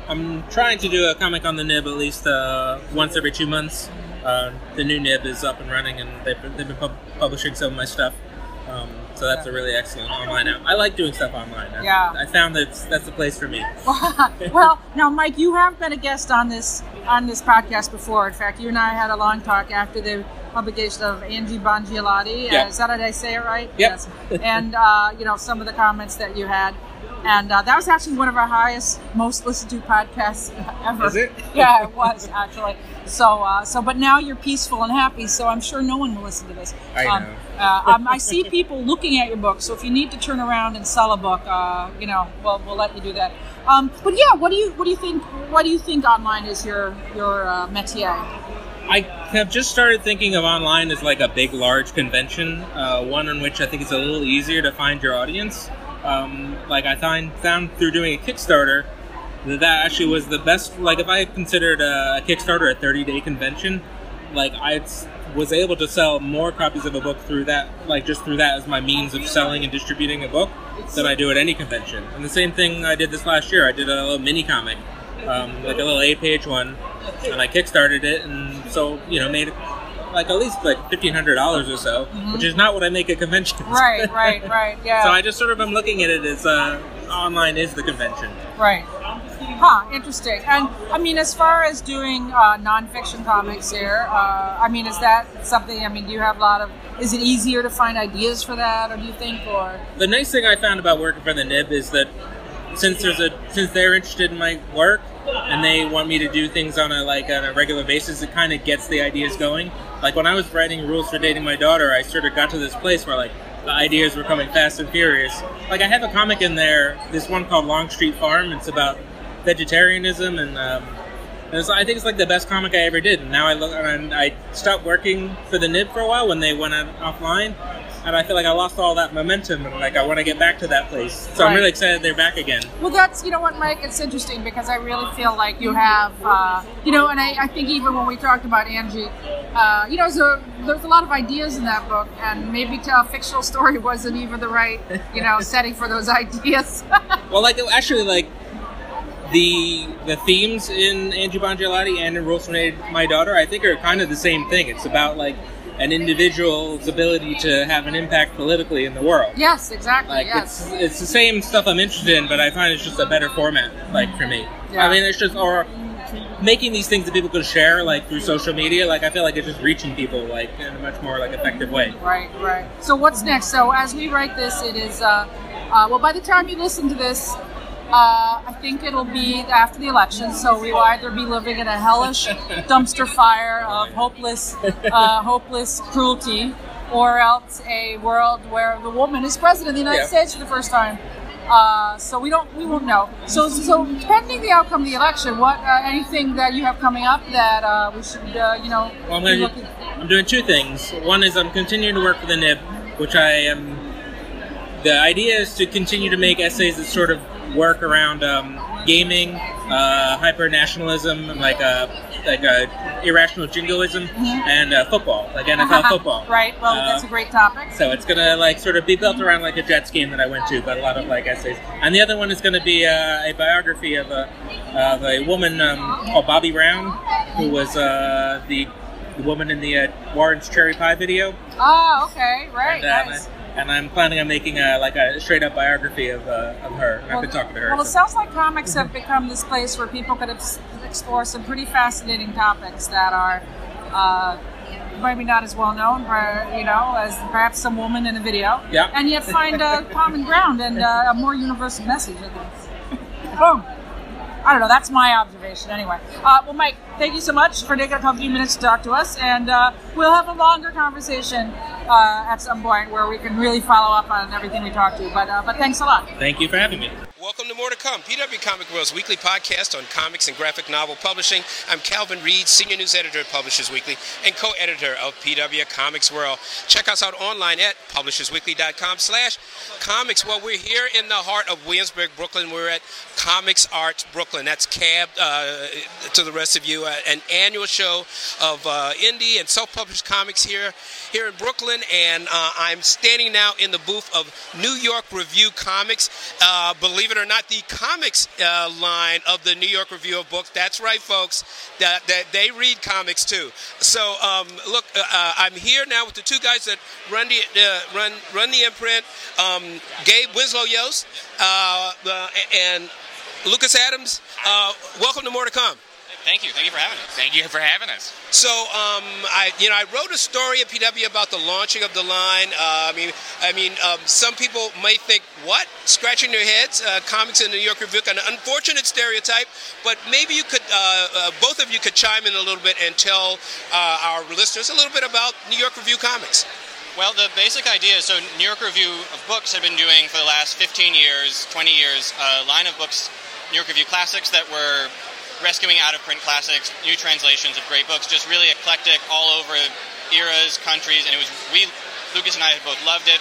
I'm trying to do a comic on the nib at least uh, once every two months. Uh, the new nib is up and running, and they've been, they've been pub- publishing some of my stuff. Um, so that's a really excellent online app. I like doing stuff online. I, Yeah. I found that that's the place for me. (laughs) well, now, Mike, you have been a guest on this on this podcast before. In fact, you and I had a long talk after the publication of Angie Bongiolatti. Yeah. Uh, is that did I say it right? Yep. Yes. And uh, you know some of the comments that you had, and uh, that was actually one of our highest, most listened to podcasts (laughs) ever. Is it? (laughs) yeah, it was actually. So, uh, so, but now you're peaceful and happy. So I'm sure no one will listen to this. I Um, know. uh, um, I see (laughs) people looking at your book. So if you need to turn around and sell a book, uh, you know, we'll, we'll let you do that. Um, but yeah, what do you what do you think? What do you think online is your your uh, métier? I have just started thinking of online as like a big, large convention, uh, one in which I think it's a little easier to find your audience. Um, like I find, found through doing a Kickstarter that that actually was the best. Like if I considered a Kickstarter a 30 day convention, like I was able to sell more copies of a book through that, like just through that as my means of selling and distributing a book than I do at any convention. And the same thing I did this last year. I did a little mini comic, um, like a little eight page one, and I kickstarted it, and so you know made like at least like fifteen hundred dollars or so, which is not what I make at conventions. Right, right, right. (laughs) Yeah. so I just sort of am looking at it as uh, online is the convention. Right. Huh, interesting. And I mean, as far as doing uh, nonfiction comics here, uh, I mean, is that something? I mean, do you have a lot of? Is it easier to find ideas for that, or do you think, or The nice thing I found about working for the Nib is that since there's a since they're interested in my work and they want me to do things on a like on a regular basis, it kind of gets the ideas going. Like when I was writing rules for dating my daughter, I sort of got to this place where like the ideas were coming fast and furious. Like I have a comic in there, this one called Long Street Farm. It's about vegetarianism and. Um, and I think it's like the best comic I ever did. And now I look and I stopped working for the Nib for a while when they went offline, and I feel like I lost all that momentum. And like I want to get back to that place. So I'm really excited they're back again. Well, that's you know what, Mike. It's interesting because I really feel like you have, uh, you know, and I, I think even when we talked about Angie, uh, you know, so there's a lot of ideas in that book, and maybe tell a fictional story (laughs) wasn't even the right, you know, setting for those (laughs) ideas. (laughs) Well, like actually, like the the themes in Angie Bongiolatti and in Rules for My Daughter, I think are kind of the same thing. It's about like an individual's ability to have an impact politically in the world. yes, exactly. Like yes. it's it's the same stuff I'm interested in, but I find it's just a better format, like for me. Yeah. I mean, it's just or making these things that people could share, like through social media. Like I feel like it's just reaching people, like in a much more like effective way. Right, right. So what's next? So as we write this, it is uh, uh, well. By the time you listen to this, uh, I think it'll be after the election. So we will either be living in a hellish dumpster fire of hopeless, uh, hopeless cruelty, or else a world where the woman is president of the United Yeah. States for the first time. Uh, so we don't, we won't know. So, so pending the outcome of the election, what uh, anything that you have coming up that uh, we should, uh, you know, Well, I'm, be looking- I'm doing two things. One is I'm continuing to work for the Nib, which I am. The idea is to continue to make essays that sort of work around um, gaming, uh, hyper nationalism, like uh, like uh, irrational jingoism, and uh, football, like NFL (laughs) football. right? Well, Uh, that's a great topic. So it's gonna like sort of be built around like a Jets game that I went to, but a lot of like essays. And the other one is gonna be uh, a biography of a of a woman um, called Bobbie Brown, who was uh, the, the woman in the uh, Warrant's Cherry Pie video. Oh, okay, right, And, uh, nice. And I'm planning on making a, like a straight up biography of, uh, of her. I've been talking to her. Well, it so- sounds like comics have become this place where people could ex- explore some pretty fascinating topics that are uh, maybe not as well known, per- you know, as perhaps some woman in a video. Yeah. And yet find a (laughs) common ground and uh, a more universal message. I think. Boom. I don't know. That's my observation, anyway. Uh, well, Mike, thank you so much for taking a couple few minutes to talk to us, and uh, we'll have a longer conversation uh, at some point where we can really follow up on everything we talked to. But uh, but thanks a lot. Thank you for having me. Welcome to More to Come, PW Comic World's weekly podcast on comics and graphic novel publishing. I'm Calvin Reid, Senior News Editor at Publishers Weekly and co-editor of PW Comics World. Check us out online at publishersweekly.com slash comics. Well, we're here in the heart of Williamsburg, Brooklyn. We're at Comics Arts Brooklyn. That's cab uh, to the rest of you. Uh, an annual show of uh, indie and self-published comics here here in Brooklyn, and uh, I'm standing now in the booth of New York Review Comics. Uh, believe it or not, the comics uh, line of the New York Review of Books. That's right, folks. That, that they read comics too. So um, look, uh, uh, I'm here now with the two guys that run the uh, run run the imprint. Um, Gabe Winslow Yost and Lucas Adams. Welcome to More to Come. Thank you. Thank you for having us. Thank you for having us. So, um, I, you know, I wrote a story at PW about the launching of the line. Uh, I mean, I mean, um, some people may think, "What?" Scratching their heads. Uh, comics in the New York Review, an unfortunate stereotype. But maybe you could, uh, uh, both of you could chime in a little bit and tell uh, our listeners a little bit about New York Review Comics. Well, the basic idea is so New York Review of Books have been doing for the last 15 years, 20 years, a line of books, New York Review classics that were rescuing out of print classics, new translations of great books, just really eclectic, all over eras, countries, and it was we, Lucas and I, had both loved it.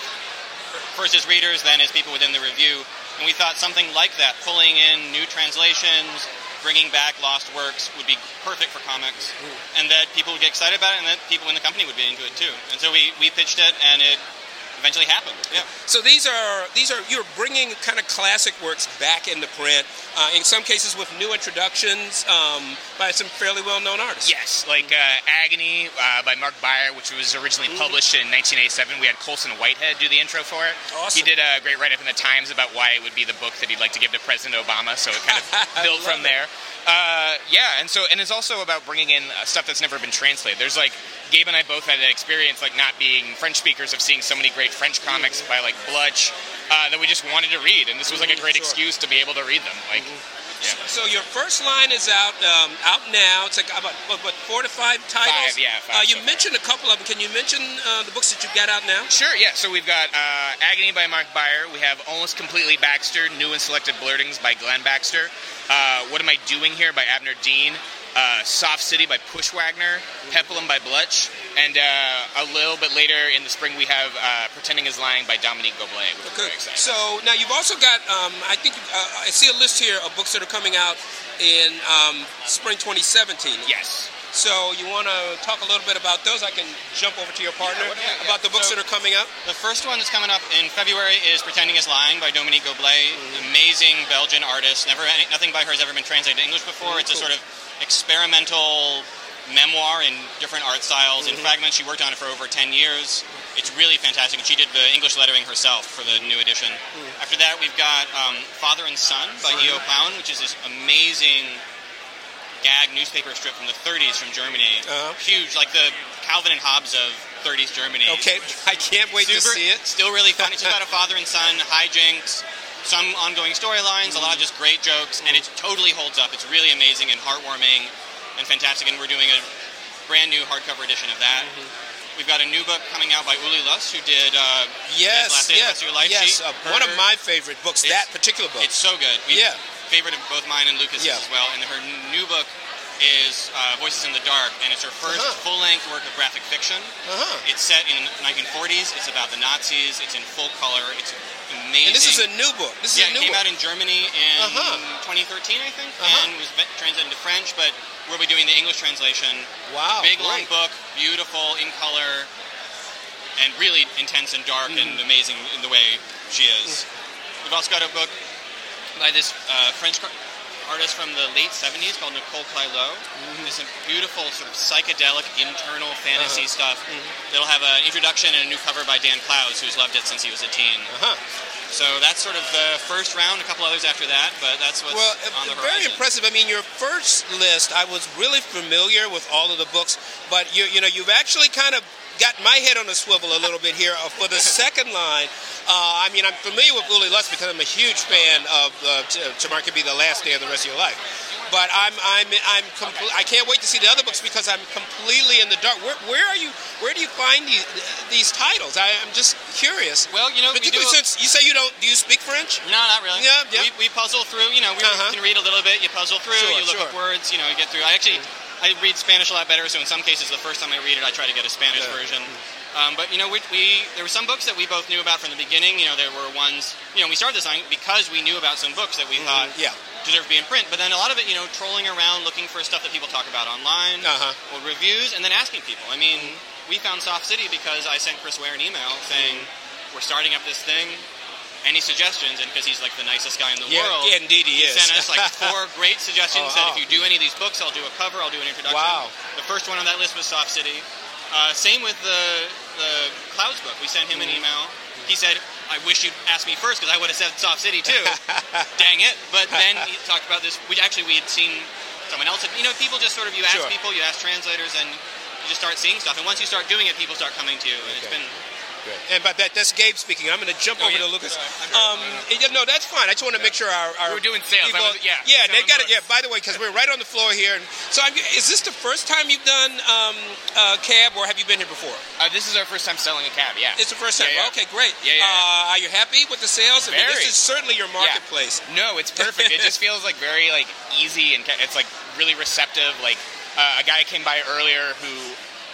First as readers, then as people within the review, and we thought something like that, pulling in new translations, bringing back lost works, would be perfect for comics, mm. and that people would get excited about it, and that people in the company would be into it too. And so we, we pitched it, and it eventually happened. Yeah. So these are these are you're bringing kind of classic works back into print. Uh, in some cases with new introductions um, by some fairly well-known artists. Yes, like uh, Agony uh, by Mark Beyer, which was originally published in 1987. We had Colson Whitehead do the intro for it. Awesome. He did a great write-up in the Times about why it would be the book that he'd like to give to President Obama. So it kind of (laughs) built from there. Uh, yeah, and so and it's also about bringing in uh, stuff that's never been translated. There's like Gabe and I both had an experience like not being French speakers of seeing so many great French comics by like Blutch uh, that we just wanted to read, and this was like a great Sure. excuse to be able to read them. Like, yeah. So your first line is out um, out now. It's like about what, what four to five titles. Five, yeah, five uh, you so mentioned a couple of them. Can you mention uh, the books that you've got out now? Sure, yeah. So we've got uh, Agony by Mark Beyer. We have Almost Completely Baxter, New and Selected Blurtings by Glenn Baxter. Uh, what Am I Doing Here by Abner Dean. Uh, Soft City by Pushwagner. Peplum by Blutch. And uh, a little bit later in the spring, we have uh, Pretending Is Lying by Dominique Goblet, which very. So now you've also got. Um, I think uh, I see a list here of books that are coming out in um, spring 2017. yes. So you want to talk a little bit about those? I can jump over to your partner Yeah, yeah. about the books So- that are coming up. The first one that's coming up in February is Pretending Is Lying by Dominique Goblet, amazing Belgian artist. Never any, nothing by her has ever been translated to English before. It's a sort of experimental memoir in different art styles. In fragments, she worked on it for over 10 years. It's really fantastic, and she did the English lettering herself for the new edition. After that, we've got um, Father and Son by E.O. Plauen, which is this amazing gag newspaper strip from the 30s from Germany. Uh-huh. Huge, like the Calvin and Hobbes of 30s Germany. Okay, I can't wait to see it. Still really fun. It's about a father and son, hijinks, some ongoing storylines, a lot of just great jokes, and it totally holds up. It's really amazing and heartwarming and fantastic. And we're doing a brand new hardcover edition of that. we've got a new book coming out by Ulli Lust, who did uh, Yes, Last Day of yes, Your Life yes. Uh, one of my favorite books. That particular book. It's so good. We, Yeah. Favorite of both mine and Lucas's Yeah. as well. And her new book is uh, Voices in the Dark, and it's her 1st Uh-huh. full-length work of graphic fiction. Uh-huh. It's set in the 1940s. It's about the Nazis. It's in full color. It's amazing. And this is a new book. This is yeah, a new it came book. out in Germany in Uh-huh. 2013, I think, Uh-huh. and was translated into French. But we'll be doing the English translation. Wow, Big long book, beautiful in color, and really intense and dark Mm-hmm. and amazing in the way she is. We've also got a book by this uh, French artist from the late 70s called Nicole Claveloux. Mm-hmm. It's a beautiful sort of psychedelic internal fantasy Uh-huh. stuff. It'll have an introduction and a new cover by Dan Clowes, who's loved it since he was a teen. Uh-huh. So that's sort of the first round. A couple others after that, but that's what's Well, on the uh, very impressive. I mean, your first list, I was really familiar with all of the books, but you you know you've actually kind of got my head on a swivel a little bit here uh, for the second line. Uh, I mean, I'm familiar with Ulli Lust because I'm a huge fan of uh, Tomorrow Could Be the Last Day of the Rest of Your Life. But I'm I'm I'm compl- I can't wait to see the other books because I'm completely in the dark. Where, where are you? Where do you find these these titles? I, I'm just curious. Well, you know, particularly a- since you say you don't. Do you speak French? No, not really. Yeah, yeah. We, we puzzle through. You know, we Uh-huh. can read a little bit. You puzzle through. Sure, you look sure. up words. You know, you get through. I actually, I read Spanish a lot better. So in some cases, the first time I read it, I try to get a Spanish Yeah. version. Um, but you know, we, we there were some books that we both knew about from the beginning. You know, there were ones. You know, we started this on because we knew about some books that we thought Yeah. deserve to be in print. But then a lot of it, you know, trolling around looking for stuff that people talk about online Uh-huh. or reviews, and then asking people. I mean, we found Soft City because I sent Chris Ware an email saying we're starting up this thing. Any suggestions? And because he's like the nicest guy in the Yeah, world, yeah, indeed he is. sent us like (laughs) four great suggestions. Oh, said oh. if you do any of these books, I'll do a cover, I'll do an introduction. Wow. The first one on that list was Soft City. Uh, same with the the Clowes book. We sent him Mm-hmm. an email. He said, "I wish you'd asked me first because I would have said Soft City too." (laughs) Dang it! But then he talked about this. We actually we had seen someone else. You know, people just sort of you ask Sure. people, you ask translators, and you just start seeing stuff. And once you start doing it, people start coming to you, and it's been And by that that's Gabe speaking. I'm going to jump Oh, over yeah. to Lucas. Um, yeah, no, that's fine. I just want to make sure our, our We were doing sales. people- was- yeah, yeah, they got it. Yeah. By the way, because we're right on the floor here, and so I'm, is this the first time you've done um, uh, cab, or have you been here before? Uh, this is our first time selling a cab. Yeah. It's the first time. Yeah. Okay, great. Yeah, yeah, Uh, are you happy with the sales? I mean, Very. this is certainly your marketplace. No, it's perfect. it just feels like very like easy and ca- it's like really receptive. Like uh, a guy came by earlier who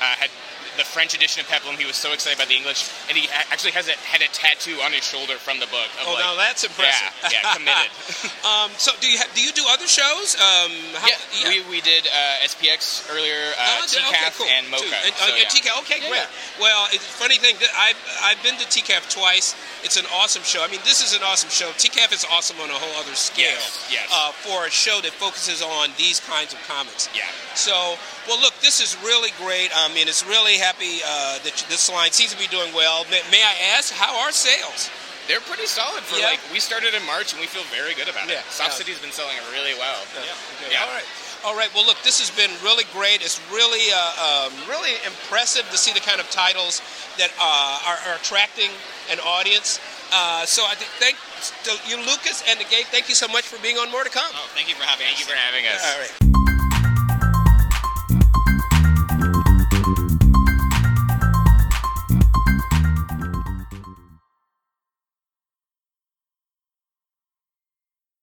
uh, had the French edition of Peplum. He was so excited about the English, and he actually has a, had a tattoo on his shoulder from the book. Oh, like, now that's impressive. Yeah, yeah, committed. (laughs) Um, so do you ha- do you do other shows? Um, how, yeah, we, we did uh, SPX earlier, uh, Oh, okay, cool. and Two. MoCCA. And, So, uh, yeah. TCAF, okay, Yeah, great. Well, it's a funny thing. that I've I've been to TCAF twice. It's an awesome show. I mean, this is an awesome show. TCAF is awesome on a whole other scale. Yes, yes. Uh, for a show that focuses on these kinds of comics. Yeah. So, well, look, this is really great. I mean, it's really happy uh, that this line seems to be doing well. May, may I ask, how are sales? They're pretty solid for Yeah. like we started in March and we feel very good about Yeah, it. South yeah. City's been selling really well. Okay. Yeah. All right. All right. Well, look, this has been really great. It's really, uh, um, really impressive to see the kind of titles that uh, are, are attracting an audience. Uh, so I think thank you, Lucas, and the Gabe. Thank you so much for being on More to Come. oh, thank you for having Thank us. you for having us. All right.